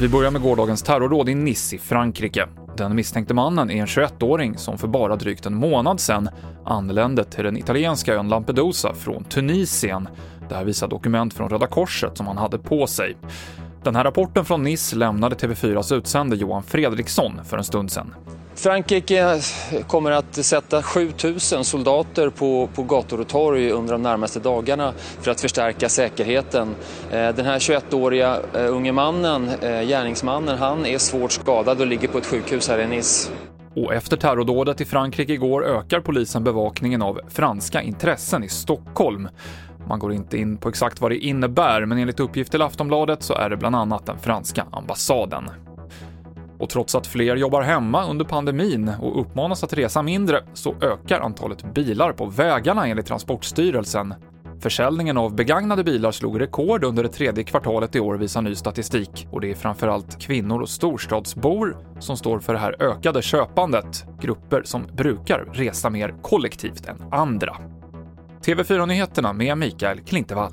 Vi börjar med gårdagens terrorråd i Nice i Frankrike. Den misstänkte mannen är en 21-åring som för bara drygt en månad sedan anlände till den italienska ön Lampedusa från Tunisien. Det här visar dokument från Röda Korset som han hade på sig. Den här rapporten från Nice lämnade TV4s utsände Johan Fredriksson för en stund sedan. Frankrike kommer att sätta 7000 soldater på, på gator och torg under de närmaste dagarna för att förstärka säkerheten. Eh, den här 21-åriga eh, unge mannen, eh, gärningsmannen, han är svårt skadad och ligger på ett sjukhus här i Nice. Och efter terrordådet i Frankrike igår ökar polisen bevakningen av franska intressen i Stockholm. Man går inte in på exakt vad det innebär, men enligt uppgift till Aftonbladet så är det bland annat den franska ambassaden. Och trots att fler jobbar hemma under pandemin och uppmanas att resa mindre så ökar antalet bilar på vägarna enligt Transportstyrelsen. Försäljningen av begagnade bilar slog rekord under det tredje kvartalet i år visar ny statistik och det är framförallt kvinnor och storstadsbor som står för det här ökade köpandet, grupper som brukar resa mer kollektivt än andra. TV4-nyheterna med Mikael Klintevall.